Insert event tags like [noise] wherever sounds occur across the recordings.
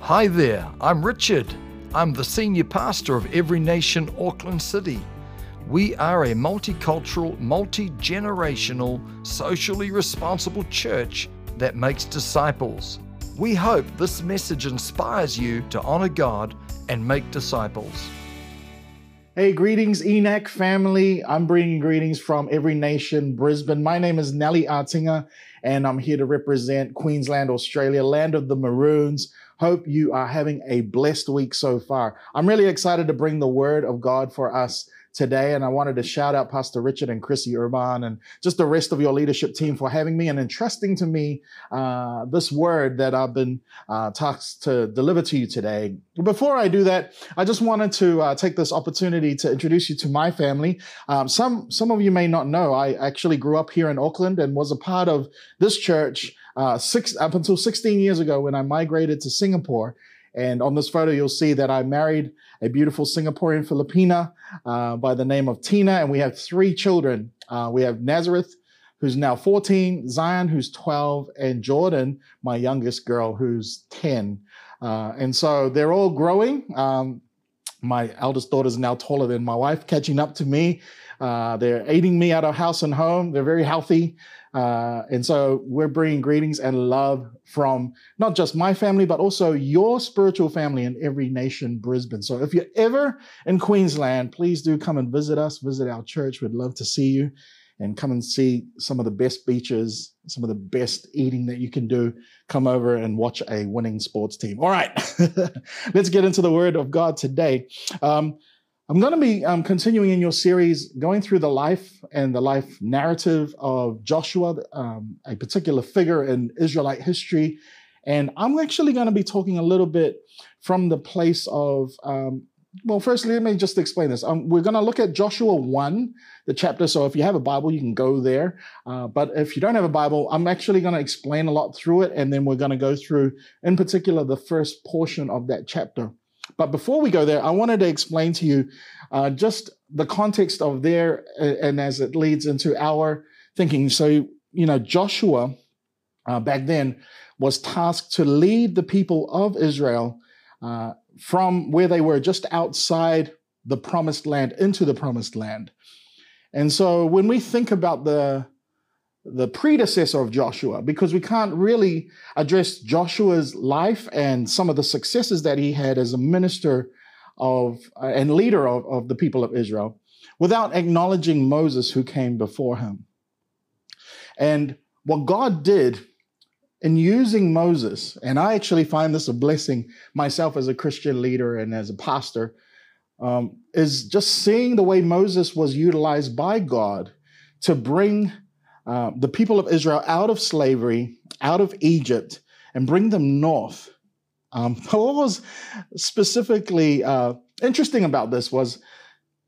Hi there, I'm Richard. I'm the senior pastor of Every Nation Auckland City. We are a multicultural, multi generational, socially responsible church that makes disciples. We hope this message inspires you to honor God and make disciples. Hey, greetings, ENAC family. I'm bringing greetings from Every Nation Brisbane. My name is Neli Atiga, and I'm here to represent Queensland, Australia, land of the Maroons. Hope you are having a blessed week so far. I'm really excited to bring the word of God for us today. And I wanted to shout out Pastor Richard and Chrissy Urban and just the rest of your leadership team for having me and entrusting to me uh, this word that I've been uh, tasked to deliver to you today. Before I do that, I just wanted to uh, take this opportunity to introduce you to my family. Um, some some of you may not know I actually grew up here in Auckland and was a part of this church uh, six up until 16 years ago when I migrated to Singapore. And on this photo, you'll see that I married a beautiful Singaporean Filipina uh, by the name of Tina, and we have three children. Uh, we have Nazareth, who's now 14, Zion, who's 12, and Jordan, my youngest girl, who's 10. Uh, and so they're all growing. Um, my eldest daughter is now taller than my wife, catching up to me. Uh, they're aiding me out of house and home. They're very healthy. Uh, and so we're bringing greetings and love from not just my family, but also your spiritual family in every nation, Brisbane. So if you're ever in Queensland, please do come and visit us, visit our church. We'd love to see you and come and see some of the best beaches, some of the best eating that you can do. Come over and watch a winning sports team. All right, [laughs] let's get into the word of God today. Um, I'm going to be um, continuing in your series, going through the life and the life narrative of Joshua, um, a particular figure in Israelite history. And I'm actually going to be talking a little bit from the place of, um, well, firstly, let me just explain this. Um, we're going to look at Joshua 1, the chapter. So if you have a Bible, you can go there. Uh, but if you don't have a Bible, I'm actually going to explain a lot through it. And then we're going to go through, in particular, the first portion of that chapter. But before we go there, I wanted to explain to you uh, just the context of there and as it leads into our thinking. So, you know, Joshua uh, back then was tasked to lead the people of Israel uh, from where they were just outside the promised land into the promised land. And so when we think about the the predecessor of Joshua because we can't really address Joshua's life and some of the successes that he had as a minister of uh, and leader of, of the people of Israel without acknowledging Moses who came before him. And what God did in using Moses, and I actually find this a blessing myself as a Christian leader and as a pastor, um, is just seeing the way Moses was utilized by God to bring uh, the people of Israel out of slavery, out of Egypt, and bring them north. Um, [laughs] what was specifically uh, interesting about this was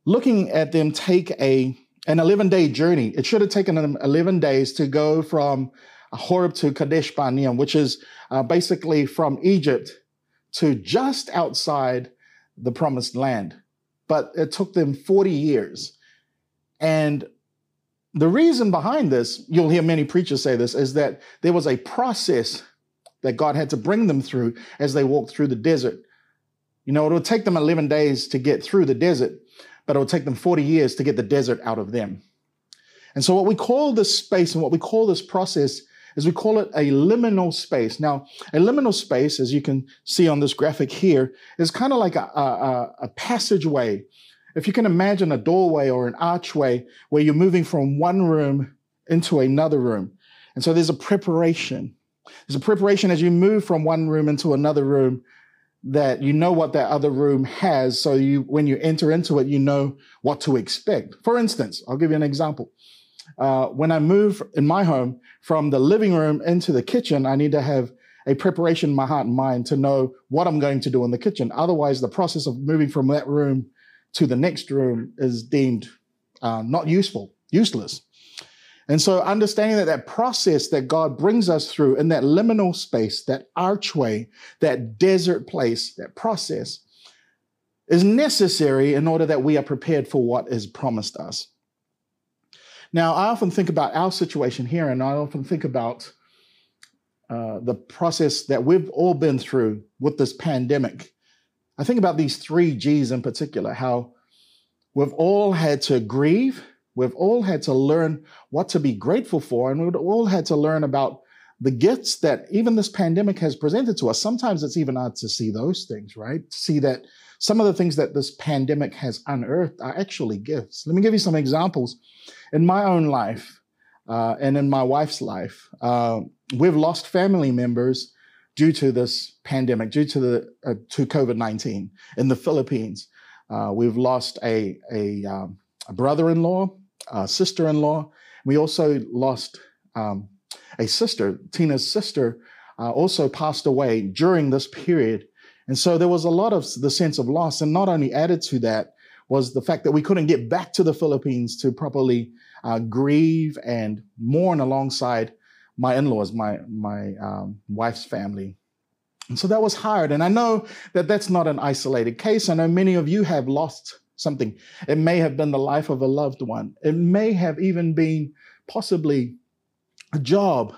looking at them take a an 11 day journey. It should have taken them 11 days to go from Horeb to Kadesh Barnea, which is uh, basically from Egypt to just outside the promised land. But it took them 40 years. And the reason behind this, you'll hear many preachers say this, is that there was a process that God had to bring them through as they walked through the desert. You know, it would take them 11 days to get through the desert, but it would take them 40 years to get the desert out of them. And so, what we call this space and what we call this process is we call it a liminal space. Now, a liminal space, as you can see on this graphic here, is kind of like a, a, a passageway if you can imagine a doorway or an archway where you're moving from one room into another room. And so there's a preparation. There's a preparation as you move from one room into another room that you know what that other room has. So you, when you enter into it, you know what to expect. For instance, I'll give you an example. Uh, when I move in my home from the living room into the kitchen, I need to have a preparation in my heart and mind to know what I'm going to do in the kitchen. Otherwise, the process of moving from that room to the next room is deemed uh, not useful, useless. And so, understanding that that process that God brings us through in that liminal space, that archway, that desert place, that process is necessary in order that we are prepared for what is promised us. Now, I often think about our situation here, and I often think about uh, the process that we've all been through with this pandemic, I think about these three G's in particular, how we've all had to grieve, we've all had to learn what to be grateful for, and we've all had to learn about the gifts that even this pandemic has presented to us. Sometimes it's even hard to see those things, right? To see that some of the things that this pandemic has unearthed are actually gifts. Let me give you some examples. In my own life uh, and in my wife's life, uh, we've lost family members due to this pandemic, due to the uh, to COVID nineteen in the Philippines. Uh, we've lost a a, um, a brother-in-law, a sister-in-law. We also lost um, a sister, Tina's sister, uh, also passed away during this period. And so there was a lot of the sense of loss. And not only added to that was the fact that we couldn't get back to the Philippines to properly uh, grieve and mourn alongside my in-laws, my my um, wife's family. And so that was hard. And I know that that's not an isolated case. I know many of you have lost something. It may have been the life of a loved one. It may have even been possibly a job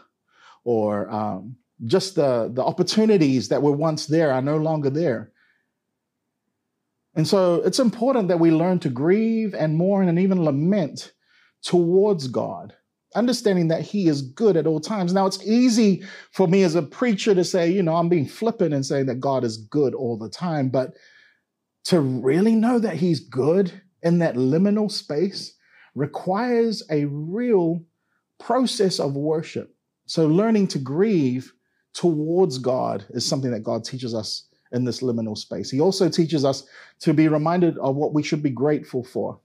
or um, just the, the opportunities that were once there are no longer there. And so it's important that we learn to grieve and mourn and even lament towards God, understanding that He is good at all times. Now, it's easy for me as a preacher to say, you know, I'm being flippant and saying that God is good all the time, but to really know that He's good in that liminal space requires a real process of worship. So, learning to grieve towards God is something that God teaches us in this liminal space. He also teaches us to be reminded of what we should be grateful for.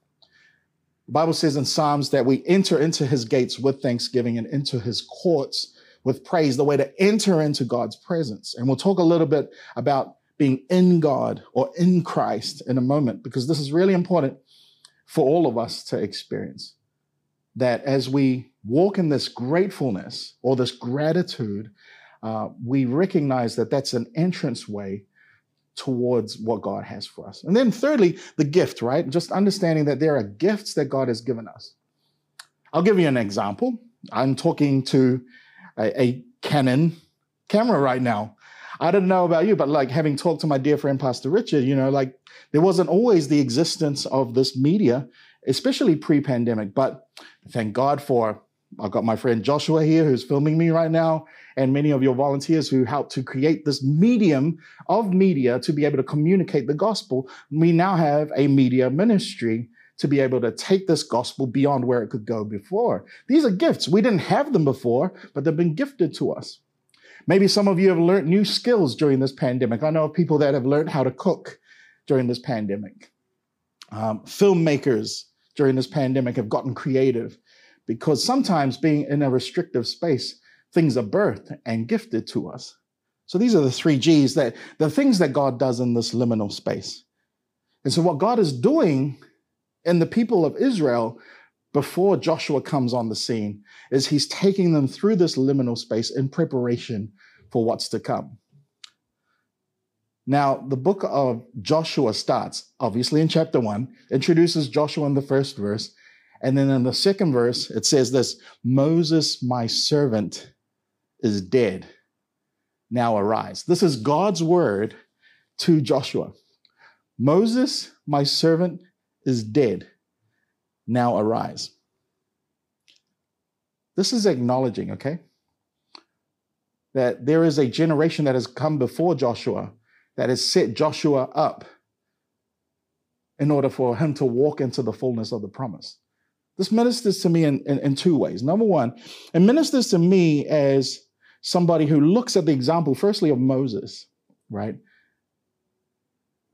The Bible says in Psalms that we enter into his gates with thanksgiving and into his courts with praise, the way to enter into God's presence. And we'll talk a little bit about being in God or in Christ in a moment, because this is really important for all of us to experience. That as we walk in this gratefulness or this gratitude, uh, we recognize that that's an entrance way towards what God has for us. And then, thirdly, the gift, right? Just understanding that there are gifts that God has given us. I'll give you an example. I'm talking to a, a Canon camera right now. I don't know about you, but like having talked to my dear friend Pastor Richard, you know, like there wasn't always the existence of this media, especially pre pandemic. But thank God for I've got my friend Joshua here who's filming me right now, and many of your volunteers who helped to create this medium of media to be able to communicate the gospel. We now have a media ministry to be able to take this gospel beyond where it could go before. These are gifts. We didn't have them before, but they've been gifted to us. Maybe some of you have learned new skills during this pandemic. I know of people that have learned how to cook during this pandemic. Um, filmmakers during this pandemic have gotten creative because sometimes being in a restrictive space, things are birthed and gifted to us. So these are the three G's that the things that God does in this liminal space. And so what God is doing in the people of Israel before Joshua comes on the scene is he's taking them through this liminal space in preparation for what's to come. Now, the book of Joshua starts, obviously in chapter one, introduces Joshua in the first verse, and then in the second verse, it says this Moses, my servant, is dead. Now arise. This is God's word to Joshua. Moses, my servant, is dead. Now arise. This is acknowledging, okay, that there is a generation that has come before Joshua that has set Joshua up in order for him to walk into the fullness of the promise. This ministers to me in, in, in, two ways. Number one, it ministers to me as somebody who looks at the example, firstly, of Moses, right?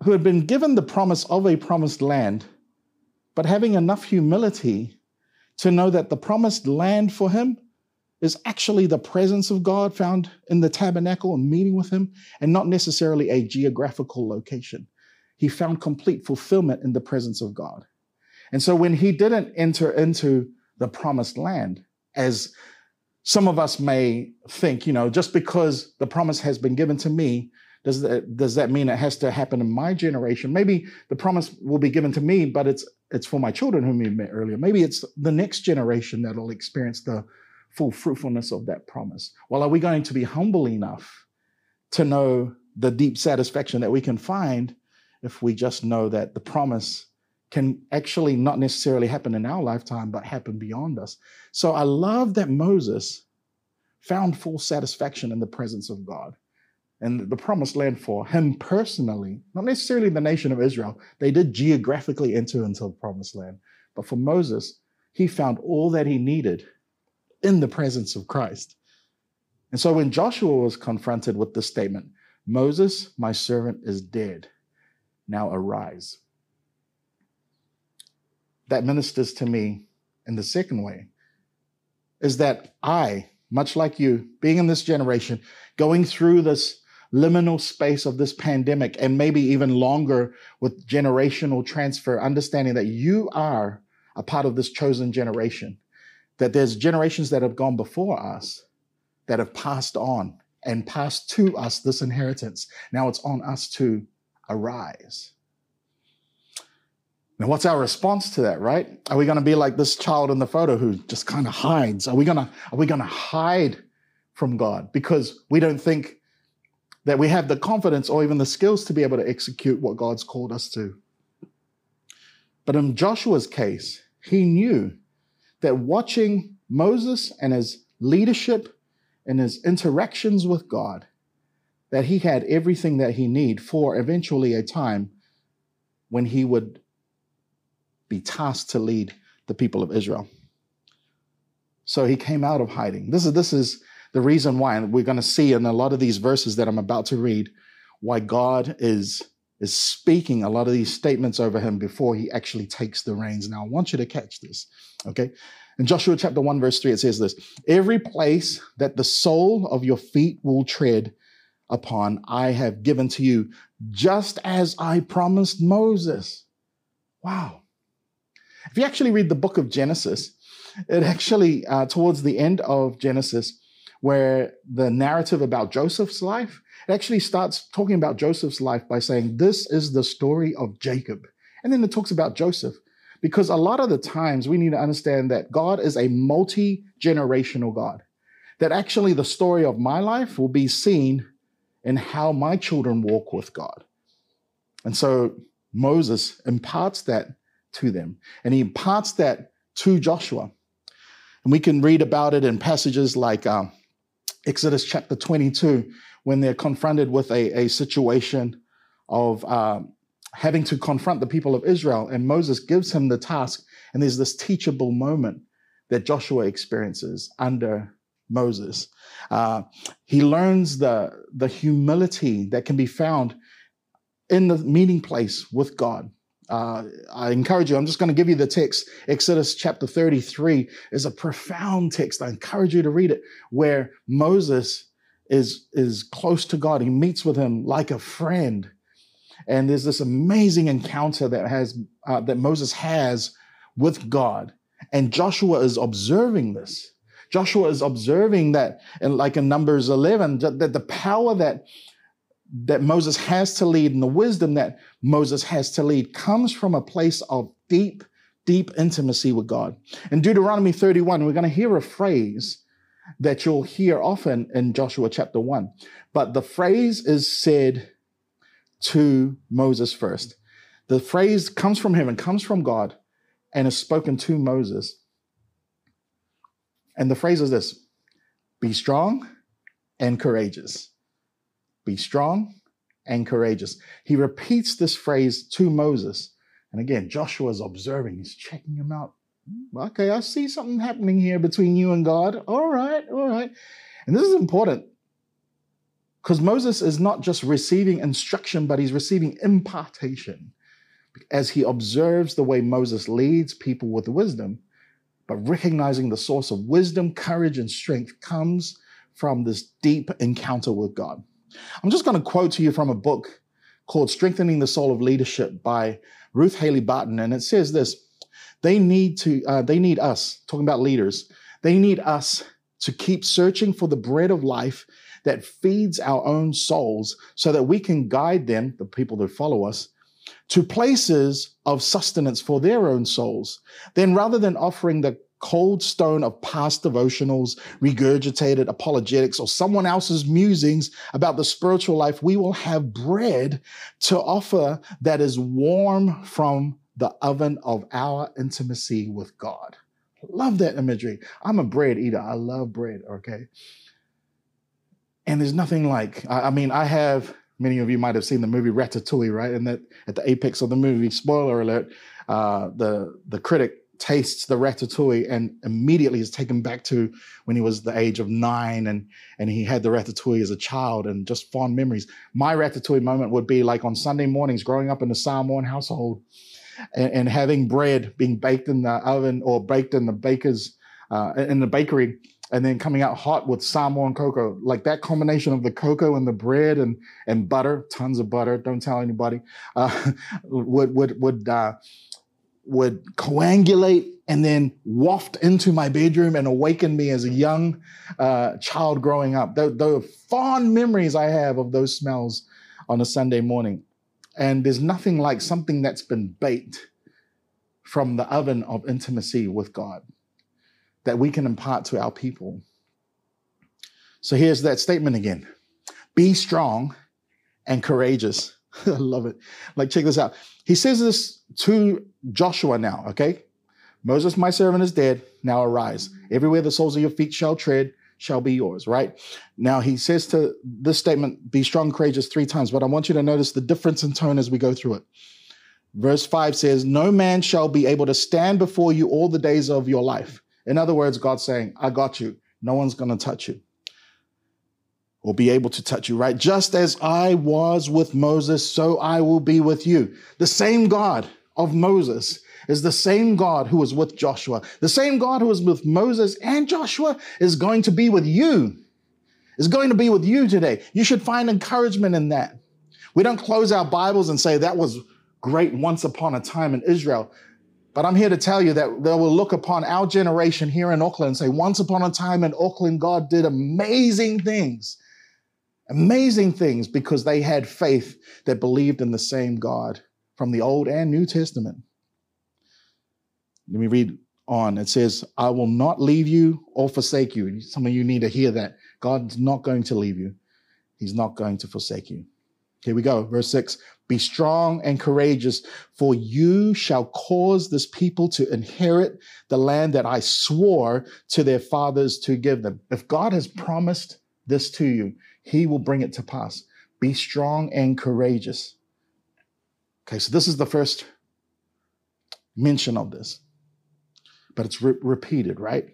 Who had been given the promise of a promised land, but having enough humility to know that the promised land for him is actually the presence of God found in the tabernacle and meeting with him, and not necessarily a geographical location. He found complete fulfillment in the presence of God. And so when he didn't enter into the promised land, as some of us may think, you know, just because the promise has been given to me, does that, does that mean it has to happen in my generation? Maybe the promise will be given to me, but it's it's for my children whom we met earlier. Maybe it's the next generation that'll experience the full fruitfulness of that promise? Well, are we going to be humble enough to know the deep satisfaction that we can find if we just know that the promise can actually not necessarily happen in our lifetime, but happen beyond us? So I love that Moses found full satisfaction in the presence of God and the promised land for him personally, not necessarily the nation of Israel. They did geographically enter into the promised land. But for Moses, he found all that he needed in the presence of Christ. And so when Joshua was confronted with this statement, Moses, my servant, is dead. Now arise. That ministers to me in the second way is that I, much like you, being in this generation, going through this liminal space of this pandemic and maybe even longer with generational transfer, understanding that you are a part of this chosen generation, that there's generations that have gone before us that have passed on and passed to us this inheritance. Now it's on us to arise. Now, what's our response to that, right? Are we going to be like this child in the photo who just kind of hides? Are we going to are we going to hide from God because we don't think that we have the confidence or even the skills to be able to execute what God's called us to? But in Joshua's case, he knew that watching Moses and his leadership and his interactions with God, that he had everything that he need for eventually a time when he would be tasked to lead the people of Israel. So he came out of hiding. This is this is the reason why, and we're going to see in a lot of these verses that I'm about to read, why God is is speaking a lot of these statements over him before he actually takes the reins. Now, I want you to catch this, okay? In Joshua chapter 1, verse 3, it says this Every place that the sole of your feet will tread upon, I have given to you, just as I promised Moses. Wow. If you actually read the book of Genesis, it actually, uh, towards the end of Genesis, where the narrative about Joseph's life it actually starts talking about Joseph's life by saying, This is the story of Jacob. And then it talks about Joseph. Because a lot of the times we need to understand that God is a multi generational God. That actually the story of my life will be seen in how my children walk with God. And so Moses imparts that to them, and he imparts that to Joshua. And we can read about it in passages like um, Exodus chapter 22, when they're confronted with a, a situation of um, having to confront the people of Israel. And Moses gives him the task. And there's this teachable moment that Joshua experiences under Moses. Uh, he learns the, the humility that can be found in the meeting place with God. Uh, I encourage you, I'm just going to give you the text. Exodus chapter 33 is a profound text. I encourage you to read it, where Moses is, is close to God. He meets with him like a friend. And there's this amazing encounter that has uh, that Moses has with God. And Joshua is observing this. Joshua is observing that, and like in Numbers 11, that the power that that Moses has to lead and the wisdom that Moses has to lead comes from a place of deep, deep intimacy with God. In Deuteronomy 31, we're going to hear a phrase that you'll hear often in Joshua chapter 1. But the phrase is said to Moses first. The phrase comes from heaven, comes from God, and is spoken to Moses. And the phrase is this be strong and courageous. Be strong and courageous. He repeats this phrase to Moses. And again, Joshua is observing, he's checking him out okay, I see something happening here between you and God. All right, all right. And this is important because Moses is not just receiving instruction, but he's receiving impartation as he observes the way Moses leads people with wisdom. But recognizing the source of wisdom, courage, and strength comes from this deep encounter with God. I'm just going to quote to you from a book called Strengthening the Soul of Leadership by Ruth Haley Barton. And it says this they need to, uh, they need us, talking about leaders, they need us to keep searching for the bread of life that feeds our own souls so that we can guide them, the people that follow us, to places of sustenance for their own souls. Then rather than offering the cold stone of past devotionals, regurgitated apologetics, or someone else's musings about the spiritual life, we will have bread to offer that is warm from the oven of our intimacy with God. Love that imagery. I'm a bread eater. I love bread, okay? And there's nothing like, I, I mean, I have, many of you might have seen the movie Ratatouille, right? And that at the apex of the movie, spoiler alert, uh, the, the critic tastes the ratatouille and immediately is taken back to when he was the age of nine and and he had the ratatouille as a child and just fond memories. My ratatouille moment would be like on Sunday mornings growing up in the Samoan household and, and having bread being baked in the oven or baked in the baker's uh, in the bakery and then coming out hot with Samoan cocoa, like that combination of the cocoa and the bread and and butter, tons of butter. Don't tell anybody. Uh, [laughs] would would would uh, would coagulate and then waft into my bedroom and awaken me as a young uh, child growing up. The, the fond memories I have of those smells on a Sunday morning. And there's nothing like something that's been baked from the oven of intimacy with God that we can impart to our people. So here's that statement again be strong and courageous. [laughs] I love it. Like, check this out. He says this to Joshua now, okay? Moses, my servant, is dead. Now arise. Everywhere the soles of your feet shall tread shall be yours, right? Now he says to this statement, be strong, courageous three times, but I want you to notice the difference in tone as we go through it. Verse five says, No man shall be able to stand before you all the days of your life. In other words, God's saying, I got you. No one's going to touch you or be able to touch you, right? Just as I was with Moses, so I will be with you. The same God of Moses is the same God who was with Joshua. The same God who was with Moses and Joshua is going to be with you. Is going to be with you today. You should find encouragement in that. We don't close our Bibles and say that was great once upon a time in Israel. But I'm here to tell you that they will look upon our generation here in Auckland and say, once upon a time in Auckland, God did amazing things. Amazing things because they had faith that believed in the same God from the Old and New Testament. Let me read on. It says, I will not leave you or forsake you. Some of you need to hear that. God's not going to leave you, He's not going to forsake you. Here we go. Verse six Be strong and courageous, for you shall cause this people to inherit the land that I swore to their fathers to give them. If God has promised this to you, He will bring it to pass. Be strong and courageous. Okay, so this is the first mention of this, but it's re- repeated, right?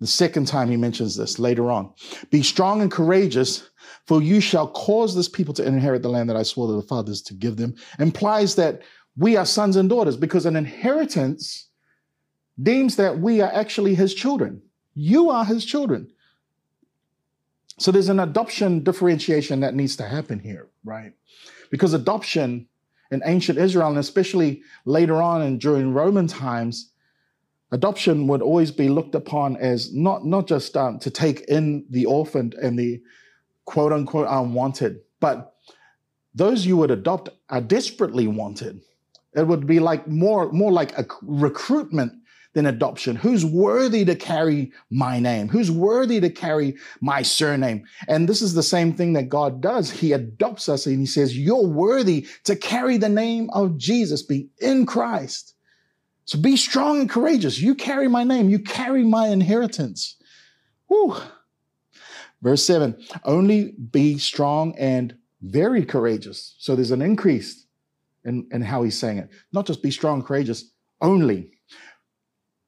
The second time he mentions this later on. Be strong and courageous, for you shall cause this people to inherit the land that I swore to the fathers to give them. Implies that we are sons and daughters because an inheritance deems that we are actually his children. You are his children. So there's an adoption differentiation that needs to happen here, right? Because adoption in ancient Israel, and especially later on and during Roman times, adoption would always be looked upon as not, not just um, to take in the orphaned and the quote unquote unwanted, but those you would adopt are desperately wanted. It would be like more, more like a recruitment than adoption? Who's worthy to carry my name? Who's worthy to carry my surname? And this is the same thing that God does. He adopts us and he says, You're worthy to carry the name of Jesus, be in Christ. So be strong and courageous. You carry my name, you carry my inheritance. Whew. Verse 7 only be strong and very courageous. So there's an increase in, in how he's saying it. Not just be strong and courageous, only.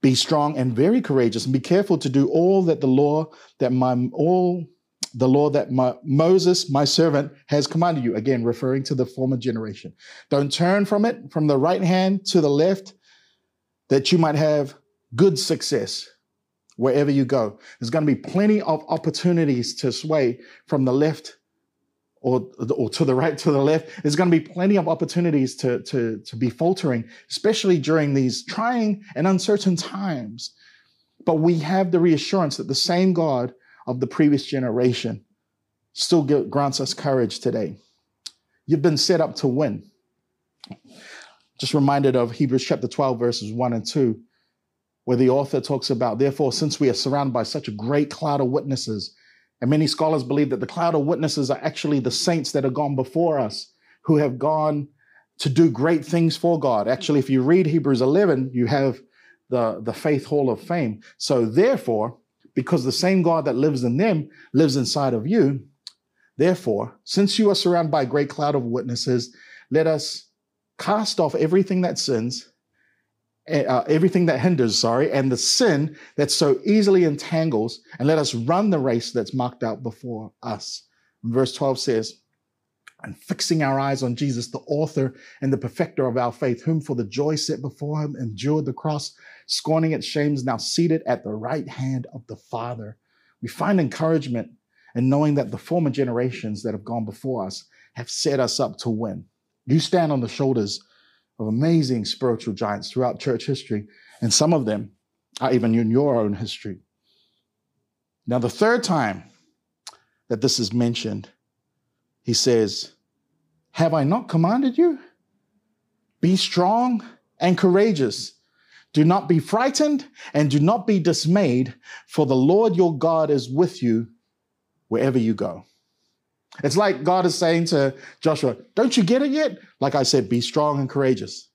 Be strong and very courageous, and be careful to do all that the law that my all the law that my, Moses, my servant, has commanded you. Again, referring to the former generation. Don't turn from it from the right hand to the left, that you might have good success wherever you go. There's going to be plenty of opportunities to sway from the left or, or to the right, to the left, there's going to be plenty of opportunities to, to, to be faltering, especially during these trying and uncertain times. But we have the reassurance that the same God of the previous generation still grants us courage today. You've been set up to win. Just reminded of Hebrews chapter 12, verses 1 and 2. where the author talks about, therefore, since we are surrounded by such a great cloud of witnesses, and many scholars believe that the cloud of witnesses are actually the saints that have gone before us, who have gone to do great things for God. Actually, if you read Hebrews 11, you have the, the faith hall of fame. So, therefore, because the same God that lives in them lives inside of you, therefore, since you are surrounded by a great cloud of witnesses, let us cast off everything that sins, uh, everything that hinders, sorry, and the sin that so easily entangles, and let us run the race that's marked out before us. Verse 12 says, and fixing our eyes on Jesus, the author and the perfecter of our faith, whom for the joy set before him endured the cross, scorning its shames, now seated at the right hand of the Father. We find encouragement in knowing that the former generations that have gone before us have set us up to win. You stand on the shoulders of amazing spiritual giants throughout church history, and some of them are even in your own history. Now, the third time that this is mentioned, he says, Have I not commanded you? Be strong and courageous. Do not be frightened and do not be dismayed, for the Lord your God is with you wherever you go. It's like God is saying to Joshua, Don't you get it yet? Like I said, be strong and courageous.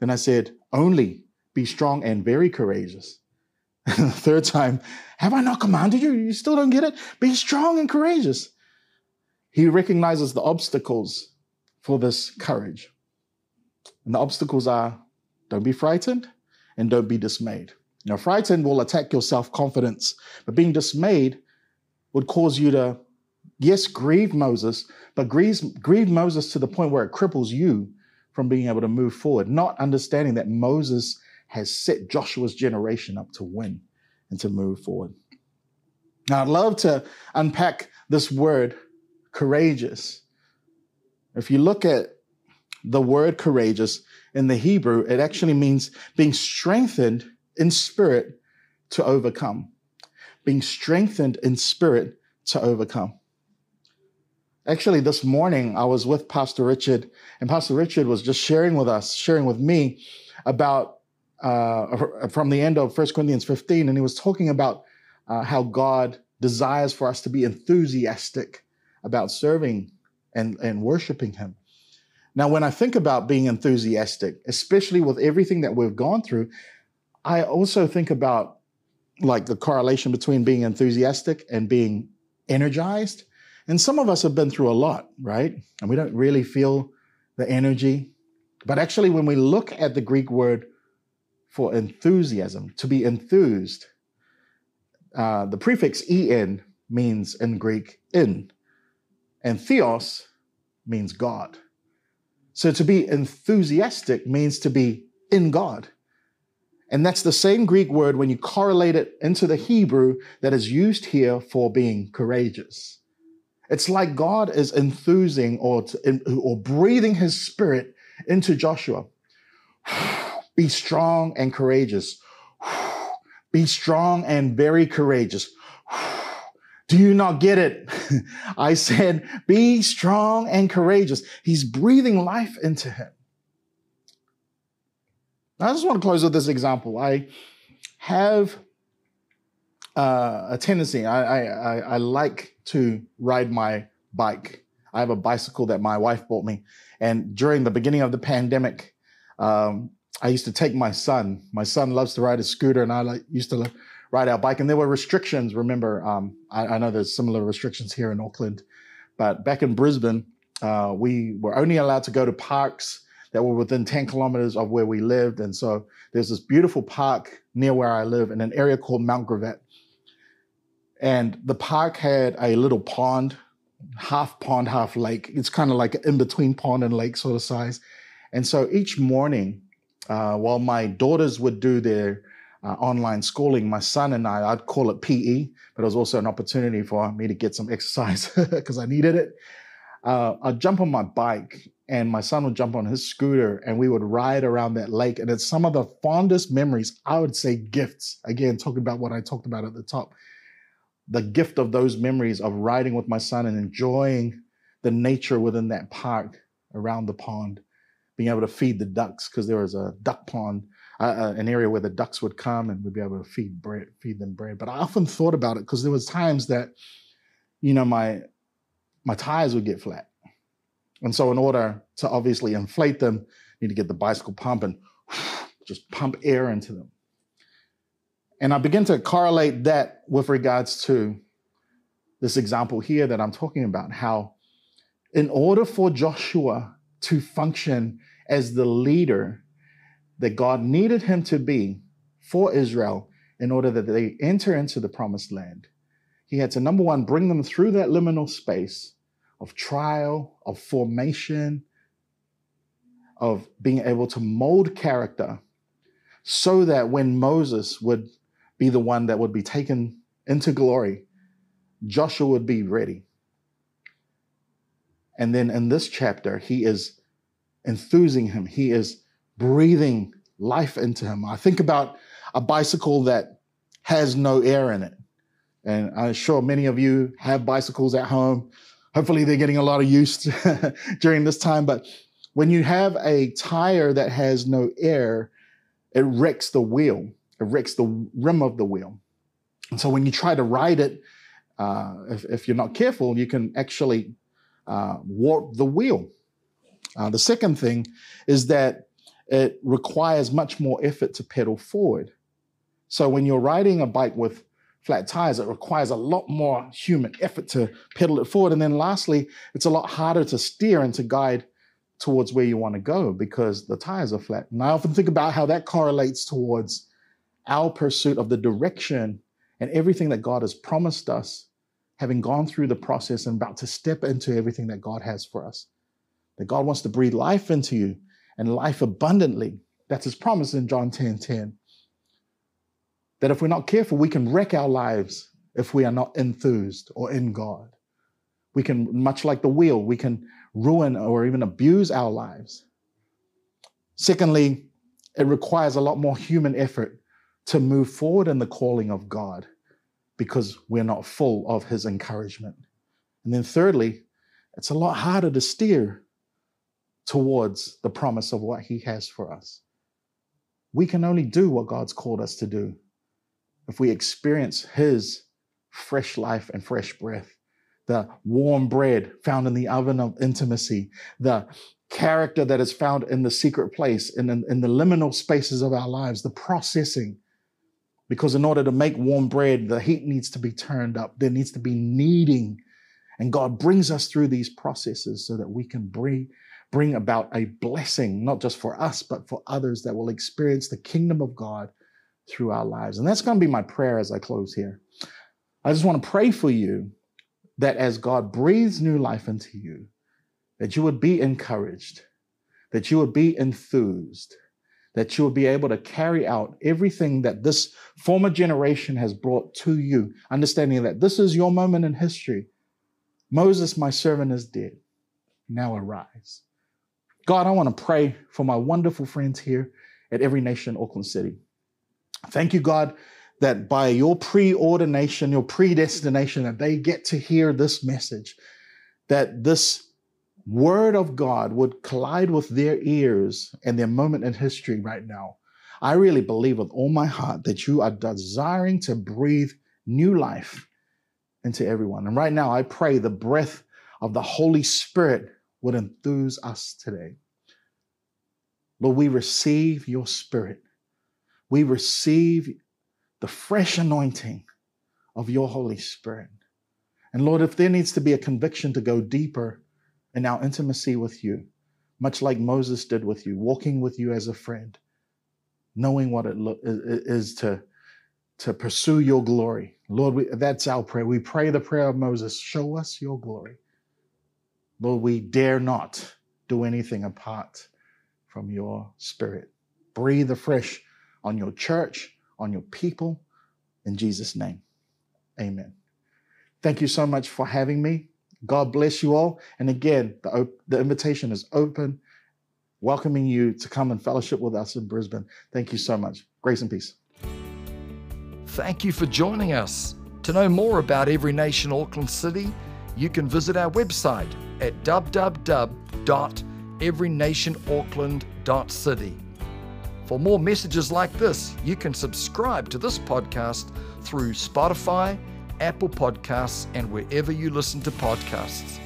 Then I said, Only be strong and very courageous. [laughs] the third time, Have I not commanded you? You still don't get it? Be strong and courageous. He recognizes the obstacles for this courage. And the obstacles are don't be frightened and don't be dismayed. Now, frightened will attack your self confidence, but being dismayed would cause you to, yes, grieve Moses, but grieve, grieve Moses to the point where it cripples you from being able to move forward, not understanding that Moses has set Joshua's generation up to win and to move forward. Now, I'd love to unpack this word courageous. If you look at the word courageous in the Hebrew, it actually means being strengthened in spirit to overcome. Being strengthened in spirit to overcome. Actually, this morning I was with Pastor Richard, and Pastor Richard was just sharing with us, sharing with me about uh, from the end of 1 Corinthians 15, and he was talking about uh, how God desires for us to be enthusiastic about serving and, and worshiping Him. Now, when I think about being enthusiastic, especially with everything that we've gone through, I also think about like the correlation between being enthusiastic and being energized. And some of us have been through a lot, right? And we don't really feel the energy. But actually, when we look at the Greek word for enthusiasm, to be enthused, uh, the prefix en means in Greek in. And theos means God. So to be enthusiastic means to be in God. And that's the same Greek word when you correlate it into the Hebrew that is used here for being courageous. It's like God is enthusing or, or breathing his spirit into Joshua. [sighs] Be strong and courageous. [sighs] Be strong and very courageous. [sighs] Do you not get it? [laughs] I said, be strong and courageous. He's breathing life into him. I just want to close with this example. I have uh, a tendency, I, I, I, like to ride my bike. I have a bicycle that my wife bought me. And during the beginning of the pandemic, um, I used to take my son. My son loves to ride a scooter, and I like, used to ride our bike. And there were restrictions. Remember, um, I, I, know there's similar restrictions here in Auckland, but back in Brisbane, uh, we were only allowed to go to parks that were within 10 kilometers of where we lived. And so there's this beautiful park near where I live in an area called Mount Gravatt. And the park had a little pond, half pond, half lake. It's kind of like in between pond and lake sort of size. And so each morning, uh, while my daughters would do their uh, online schooling, my son and I, I'd call it PE, but it was also an opportunity for me to get some exercise [laughs] because I needed it. Uh, I'd jump on my bike and my son would jump on his scooter and we would ride around that lake. And it's some of the fondest memories, I would say gifts. Again, talking about what I talked about at the top. The gift of those memories of riding with my son and enjoying the nature within that park around the pond, being able to feed the ducks because there was a duck pond uh, an area where the ducks would come and we'd be able to feed bread, feed them bread. But I often thought about it because there was times that, you know, my my tires would get flat, and so in order to obviously inflate them, you need to get the bicycle pump and [sighs] just pump air into them. And I begin to correlate that with regards to this example here that I'm talking about, how in order for Joshua to function as the leader that God needed him to be for Israel in order that they enter into the promised land, he had to, number one, bring them through that liminal space of trial, of formation, of being able to mold character so that when Moses would be the one that would be taken into glory, Joshua would be ready. And then in this chapter, he is enthusing him, he is breathing life into him. I think about a bicycle that has no air in it. And I'm sure many of you have bicycles at home. Hopefully, they're getting a lot of use [laughs] during this time. But when you have a tire that has no air, it wrecks the wheel, it wrecks the rim of the wheel. And so when you try to ride it, uh, if, if, you're not careful, you can actually uh, warp the wheel. Uh, the second thing is that it requires much more effort to pedal forward. So when you're riding a bike with flat tires, it requires a lot more human effort to pedal it forward. And then lastly, it's a lot harder to steer and to guide towards where you want to go because the tires are flat. And I often think about how that correlates towards our pursuit of the direction and everything that God has promised us, having gone through the process and about to step into everything that God has for us. That God wants to breathe life into you and life abundantly. That's his promise in John 10 10. That if we're not careful, we can wreck our lives if we are not enthused or in God. We can, much like the wheel, we can ruin or even abuse our lives. Secondly, it requires a lot more human effort to move forward in the calling of God because we're not full of His encouragement. And then thirdly, it's a lot harder to steer towards the promise of what He has for us. We can only do what God's called us to do if we experience His fresh life and fresh breath the warm bread found in the oven of intimacy, the character that is found in the secret place, in, in, in the liminal spaces of our lives, the processing. Because in order to make warm bread, the heat needs to be turned up. There needs to be kneading. And God brings us through these processes so that we can bring, bring about a blessing, not just for us, but for others that will experience the kingdom of God through our lives. And that's going to be my prayer as I close here. I just want to pray for you that as God breathes new life into you, that you would be encouraged, that you would be enthused, that you will be able to carry out everything that this former generation has brought to you, understanding that this is your moment in history. Moses, my servant, is dead. Now arise. God, I want to pray for my wonderful friends here at Every Nation, Auckland City. Thank you, God, that by your preordination, your predestination, that they get to hear this message, that this word of God would collide with their ears and their moment in history right now. I really believe with all my heart that you are desiring to breathe new life into everyone. And right now, I pray the breath of the Holy Spirit would enthuse us today. Lord, we receive your spirit. We receive the fresh anointing of your Holy Spirit. And Lord, if there needs to be a conviction to go deeper in our intimacy with you, much like Moses did with you, walking with you as a friend, knowing what it lo- is to, to pursue your glory. Lord, we, that's our prayer. We pray the prayer of Moses show us your glory. Lord, we dare not do anything apart from your spirit. Breathe afresh on your church, on your people. In Jesus' name, amen. Thank you so much for having me. God bless you all. And again, the, the invitation is open, welcoming you to come and fellowship with us in Brisbane. Thank you so much. Grace and peace. Thank you for joining us. To know more about Every Nation Auckland City, you can visit our website at www.everynationauckland.city. For more messages like this, you can subscribe to this podcast through Spotify, Apple Podcasts, and wherever you listen to podcasts.